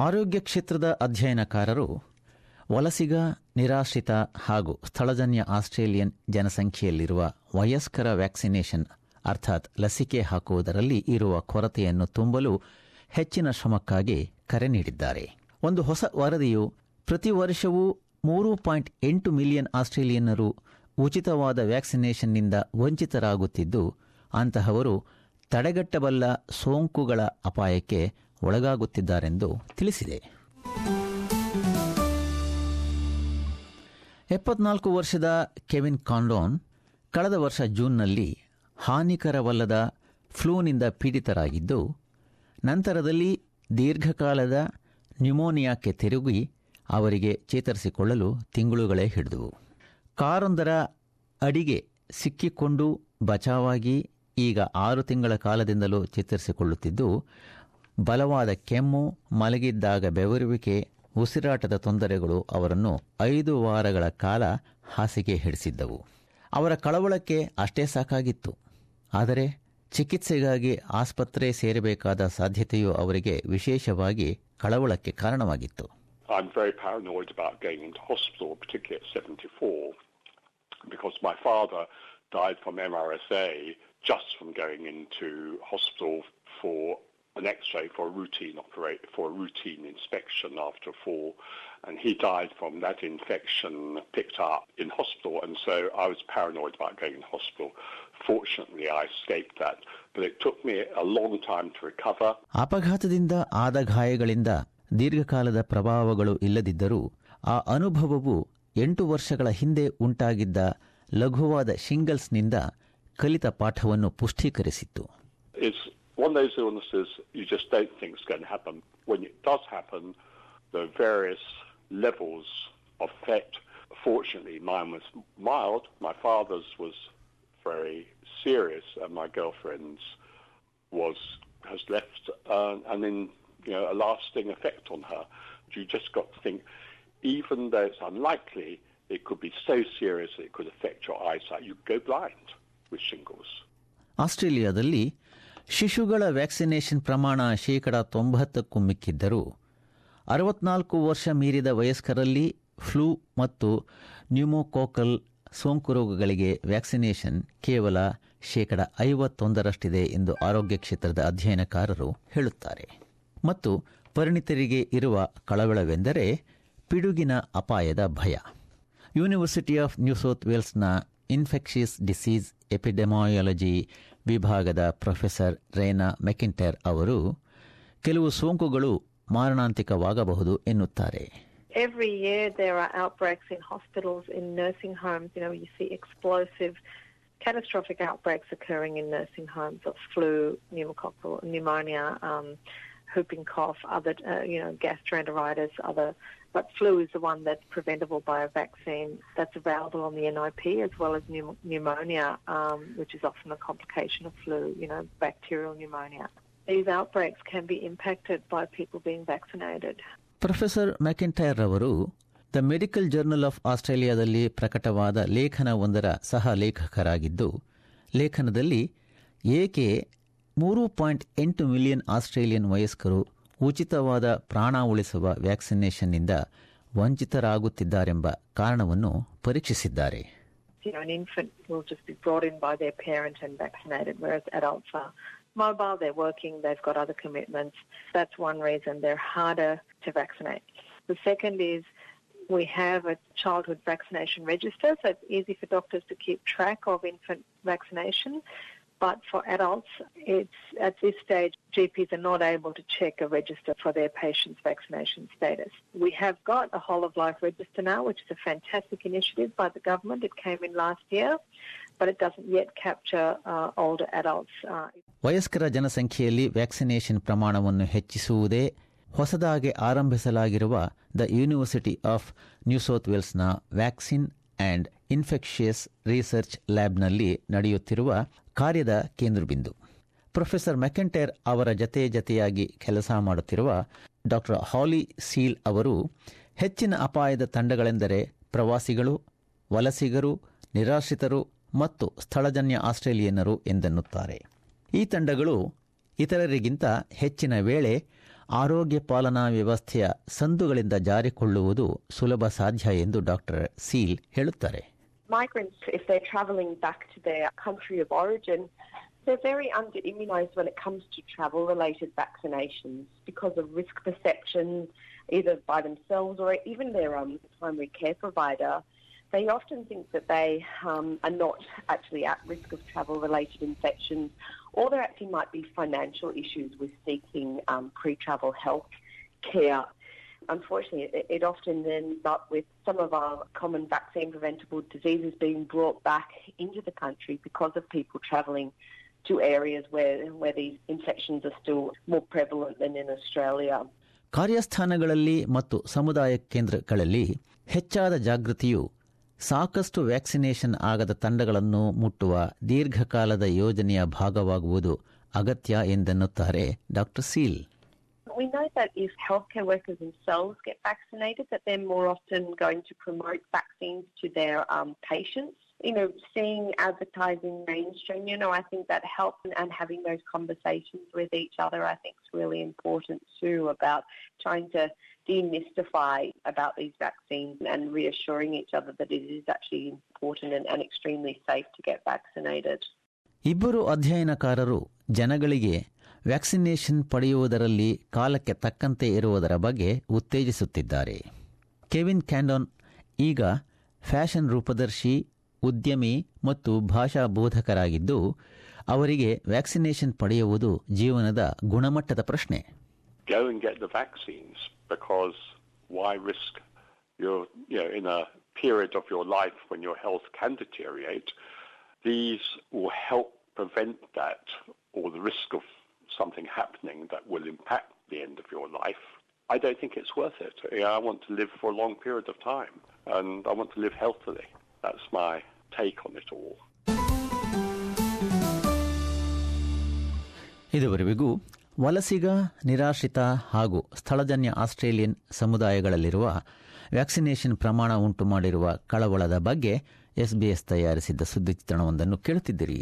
ಆರೋಗ್ಯ ಕ್ಷೇತ್ರದ ಅಧ್ಯಯನಕಾರರು ವಲಸಿಗ, ನಿರಾಶ್ರಿತ ಹಾಗೂ ಸ್ಥಳಜನ್ಯ ಆಸ್ಟ್ರೇಲಿಯನ್ ಜನಸಂಖ್ಯೆಯಲ್ಲಿರುವ ವಯಸ್ಕರ ವ್ಯಾಕ್ಸಿನೇಷನ್ ಅರ್ಥಾತ್ ಲಸಿಕೆ ಹಾಕುವುದರಲ್ಲಿ ಇರುವ ಕೊರತೆಯನ್ನು ತುಂಬಲು ಹೆಚ್ಚಿನ ಶ್ರಮಕ್ಕಾಗಿ ಕರೆ ನೀಡಿದ್ದಾರೆ. ಒಂದು ಹೊಸ ವರದಿಯು ಪ್ರತಿ ವರ್ಷವೂ ಮೂರು ಪಾಯಿಂಟ್ ಎಂಟು ಮಿಲಿಯನ್ ಆಸ್ಟ್ರೇಲಿಯನ್ನರು ಉಚಿತವಾದ ವ್ಯಾಕ್ಸಿನೇಷನ್ನಿಂದ ವಂಚಿತರಾಗುತ್ತಿದ್ದು, ಅಂತಹವರು ತಡೆಗಟ್ಟಬಲ್ಲ ಸೋಂಕುಗಳ ಅಪಾಯಕ್ಕೆ ಒಳಗಾಗುತ್ತಿದ್ದಾರೆಂದು ತಿಳಿಸಿದೆ. ಎಪ್ಪತ್ನಾಲ್ಕು ವರ್ಷದ ಕೆವಿನ್ ಕಾಂಡೋನ್ ಕಳೆದ ವರ್ಷ ಜೂನ್ನಲ್ಲಿ ಹಾನಿಕರವಲ್ಲದ ಫ್ಲೂನಿಂದ ಪೀಡಿತರಾಗಿದ್ದು, ನಂತರದಲ್ಲಿ ದೀರ್ಘಕಾಲದ ನ್ಯುಮೋನಿಯಾಕ್ಕೆ ತಿರುಗಿ ಅವರಿಗೆ ಚೇತರಿಸಿಕೊಳ್ಳಲು ತಿಂಗಳುಗಳೇ ಹಿಡಿದವು. ಕಾರೊಂದರ ಅಡಿಗೆ ಸಿಕ್ಕಿಕೊಂಡು ಬಚಾವಾಗಿ ಈಗ ಆರು ತಿಂಗಳ ಕಾಲದಿಂದಲೂ ಚೇತರಿಸಿಕೊಳ್ಳುತ್ತಿದ್ದು ಬಲವಾದ ಕೆಮ್ಮು ಮಲಗಿದ್ದಾಗ ಬೆವರುವಿಕೆ ಉಸಿರಾಟದ ತೊಂದರೆಗಳು ಅವರನ್ನು ಐದು ವಾರಗಳ ಕಾಲ ಹಾಸಿಗೆ ಹಿಡಿಸಿದ್ದವು. ಅವರ ಕಳವಳಕ್ಕೆ ಅಷ್ಟೇ ಸಾಕಾಗಿತ್ತು. ಆದರೆ ಚಿಕಿತ್ಸೆಗಾಗಿ ಆಸ್ಪತ್ರೆ ಸೇರಬೇಕಾದ ಸಾಧ್ಯತೆಯು ಅವರಿಗೆ ವಿಶೇಷವಾಗಿ ಕಳವಳಕ್ಕೆ ಕಾರಣವಾಗಿತ್ತು. I'm very paranoid about going into hospital, particularly at 74, because my father died from MRSA just from going into hospital for an X-ray for a routine operate for a routine inspection after a fall, and he died from that infection picked up in hospital, and so I was paranoid about going in hospital. Fortunately, I escaped that, but it took me a long time to recover. ಅಪಘಾತದಿಂದ ಆದ ಗಾಯಗಳಿಂದ ದೀರ್ಘಕಾಲದ ಪ್ರಭಾವಗಳು ಇಲ್ಲದಿದ್ದರೂ ಆ ಅನುಭವವು ಎಂಟು ವರ್ಷಗಳ ಹಿಂದೆ ಉಂಟಾಗಿದ್ದ ಲಘುವಾದ ಶಿಂಗಲ್ಸ್ನಿಂದ ಕಲಿತ ಪಾಠವನ್ನು ಪುಷ್ಟೀಕರಿಸಿತ್ತು one of those illnesses you just don't think is going to happen. When it does happen, there are various levels of effect. Fortunately, mine was mild. My father's was very serious, and my girlfriend's was has left uh, and then you know a lasting effect on her. You just got to think, even though it's unlikely, it could be so serious that it could affect your eyesight. You go blind with shingles. ಆಸ್ಟ್ರೇಲಿಯಾದಲ್ಲಿ ಶಿಶುಗಳ vaccination ಪ್ರಮಾಣ ಶೇಕಡ ತೊಂಬತ್ತಕ್ಕೂ ಮಿಕ್ಕಿದ್ದರೂ ಅರವತ್ನಾಲ್ಕು ವರ್ಷ ಮೀರಿದ ವಯಸ್ಕರಲ್ಲಿ flu ಮತ್ತು pneumococcal ಸೋಂಕು ರೋಗಗಳಿಗೆ vaccination ಕೇವಲ ಶೇಕಡ ಐವತ್ತೊಂದರಷ್ಟಿದೆ ಎಂದು ಆರೋಗ್ಯ ಕ್ಷೇತ್ರದ ಅಧ್ಯಯನಕಾರರು ಹೇಳುತ್ತಾರೆ. ಮತ್ತು ಪರಿಣಿತರಿಗೆ ಇರುವ ಕಳವಳವೆಂದರೆ ಪಿಡುಗಿನ ಅಪಾಯದ ಭಯ. ಯೂನಿವರ್ಸಿಟಿ ಆಫ್ ನ್ಯೂ ಸೌತ್ ವೇಲ್ಸ್ನ ಇನ್ಫೆಕ್ಷಿಯಸ್ ಡಿಸೀಸ್ ಎಪಿಡೆಮಾಯಾಲಜಿ ವಿಭಾಗದ ಪ್ರೊಫೆಸರ್ ರೇನಾ ಮೆಕಿಂಟರ್ ಅವರು ಕೆಲವು ಸೋಂಕುಗಳು ಮಾರಣಾಂತಿಕವಾಗಬಹುದು ಎನ್ನುತ್ತಾರೆ Every year there are outbreaks in hospitals, in nursing homes. You know, you see explosive, catastrophic outbreaks occurring in nursing homes of flu, pneumococcal pneumonia, um, whooping cough, other, uh, you know, gastroenteritis, other. But flu is the one that's preventable by a vaccine that's available on the NIP, as well as pneumonia, um, which is often a complication of flu. You know, bacterial pneumonia. These outbreaks can be impacted by people being vaccinated. Professor McIntyre ಅವರು the medical journal of ಆಸ್ಟ್ರೇಲಿಯಾದಲ್ಲಿ ಪ್ರಕಟವಾದ ಲೇಖನವೊಂದರ ಸಹ ಲೇಖಕರಾಗಿದ್ದು ಲೇಖನದಲ್ಲಿ ಏಕೆ ಮೂರು point ಎಂಟು million Australian ವಯಸ್ಕರು ಉಚಿತವಾದ ಪ್ರಾಣ ಉಳಿಸುವ ವ್ಯಾಕ್ಸಿನೇಷನ್ನಿಂದ ವಂಚಿತರಾಗುತ್ತಿದ್ದಾರೆಂಬ ಕಾರಣವನ್ನು ಪರೀಕ್ಷಿಸಿದ್ದಾರೆ you know, an infant will just be brought in by their parent and vaccinated, whereas adults are mobile, they're working, they've got other commitments. That's one reason they're harder to vaccinate. The second is we have a childhood vaccination register, so it's easy for doctors to keep track of infant vaccination. But for adults, it's at this stage, GPs are not able to check a register for their patient's vaccination status. We have got a whole of life register now, which is a fantastic initiative by the government. It came in last year, but it doesn't yet capture uh, older adults. Uh, ವಯಸ್ಕರ ಜನಸಂಖ್ಯೆಯಲ್ಲಿ vaccination ಪ್ರಮಾಣವನ್ನು ಹೆಚ್ಚಿಸುವುದೇ ಹೊಸದಾಗಿ ಆರಂಭಿಸಲಾಗಿರುವ the university of New South ವೇಲ್ಸ್ನ vaccine and infectious research ಲ್ಯಾಬ್ನಲ್ಲಿ ನಡೆಯುತ್ತಿರುವ ಕಾರ್ಯದ ಕೇಂದ್ರಬಿಂದು. Professor ಮೆಕೆಂಟೇರ್ ಅವರ ಜತೆ ಜತೆಯಾಗಿ ಕೆಲಸ ಮಾಡುತ್ತಿರುವ ಡಾಕ್ಟರ್ ಹಾಲಿ ಸೀಲ್ ಅವರು, ಹೆಚ್ಚಿನ ಅಪಾಯದ ತಂಡಗಳೆಂದರೆ ಪ್ರವಾಸಿಗಳು ವಲಸಿಗರು, ನಿರಾಶ್ರಿತರು ಮತ್ತು ಸ್ಥಳಜನ್ಯ ಆಸ್ಟ್ರೇಲಿಯನ್ನರು ಎಂದೆನ್ನುತ್ತಾರೆ. ಈ ತಂಡಗಳು ಇತರರಿಗಿಂತ ಹೆಚ್ಚಿನ ವೇಳೆ ಆರೋಗ್ಯ ಪಾಲನಾ ವ್ಯವಸ್ಥೆಯ ಸಂದುಗಳಿಂದ ಜಾರಿಕೊಳ್ಳುವುದು ಸುಲಭ ಸಾಧ್ಯ ಎಂದು ಡಾಕ್ಟರ್ ಸೀಲ್ ಹೇಳುತ್ತಾರೆ. Migrants, if they're travelling back to their country of origin, they're very under immunised when it comes to travel related vaccinations because of risk perceptions, either by themselves or even their um, primary care provider. They often think that they um, are not actually at risk of travel related infections, or there actually might be financial issues with seeking um, pre travel health care. Unfortunately, it, it often ends up with some of our common vaccine preventable diseases being brought back into the country because of people travelling to areas where, where these infections are still more prevalent than in Australia. ಕಾರ್ಯಸ್ಥಾನಗಳಲ್ಲಿ ಮತ್ತು ಸಮುದಾಯ ಕೇಂದ್ರಗಳಲ್ಲಿ ಹೆಚ್ಚಾದ ಜಾಗೃತಿಯು ಸಾಕಷ್ಟು vaccination ಆಗದ ತಂಡಗಳನ್ನು ಮುಟ್ಟುವ ದೀರ್ಘಕಾಲದ ಯೋಜನೆಯ ಭಾಗವಾಗುವುದು ಅಗತ್ಯ ಎಂದೆನ್ನುತ್ತಾರೆ doctor Seal We know that if healthcare workers themselves get vaccinated, that they're more often going to promote vaccines to their um, patients. You know, seeing advertising mainstream, you know, I think that helps and, having those conversations with each other, I think is really important too about trying to demystify about these vaccines and reassuring each other that it is actually important and, and extremely safe to get vaccinated. ಇಬ್ಬರು ಅಧ್ಯಯನಕಾರರು ಜನಗಳಿಗೆ vaccination ಪಡೆಯುವುದರಲ್ಲಿ ಕಾಲಕ್ಕೆ ತಕ್ಕಂತೆ ಇರುವುದರ ಬಗ್ಗೆ ಉತ್ತೇಜಿಸುತ್ತಿದ್ದಾರೆ. Kevin ಕ್ಯಾಂಡೋನ್ ಈಗ fashion ರೂಪದರ್ಶಿ, ಉದ್ಯಮಿ ಮತ್ತು ಭಾಷಾ ಬೋಧಕರಾಗಿದ್ದು ಅವರಿಗೆ ವ್ಯಾಕ್ಸಿನೇಷನ್ ಪಡೆಯುವುದು ಜೀವನದ ಗುಣಮಟ್ಟದ ಪ್ರಶ್ನೆ. These will help prevent that or the risk of something happening that will impact the end of your life. I don't think it's worth it. I want to live for a long period of time and I want to live healthily. That's my take on it all. ಇದುವರೆಗೂ ವಲಸಿಗ ನಿರಾಶ್ರಿತ ಹಾಗೂ ಸ್ಥಳಜನ್ಯ Australian ಸಮುದಾಯಗಳಲ್ಲಿರುವ vaccination ಪ್ರಮಾಣ ಉಂಟು ಮಾಡಿರುವ ಕಳವಳದ ಬಗ್ಗೆ SBS ತಯಾರಿಸಿದ್ದ ಸುದ್ದಿ ಚಿತ್ರಣವೊಂದನ್ನು ಕೇಳುತ್ತಿದ್ದಿರಿ.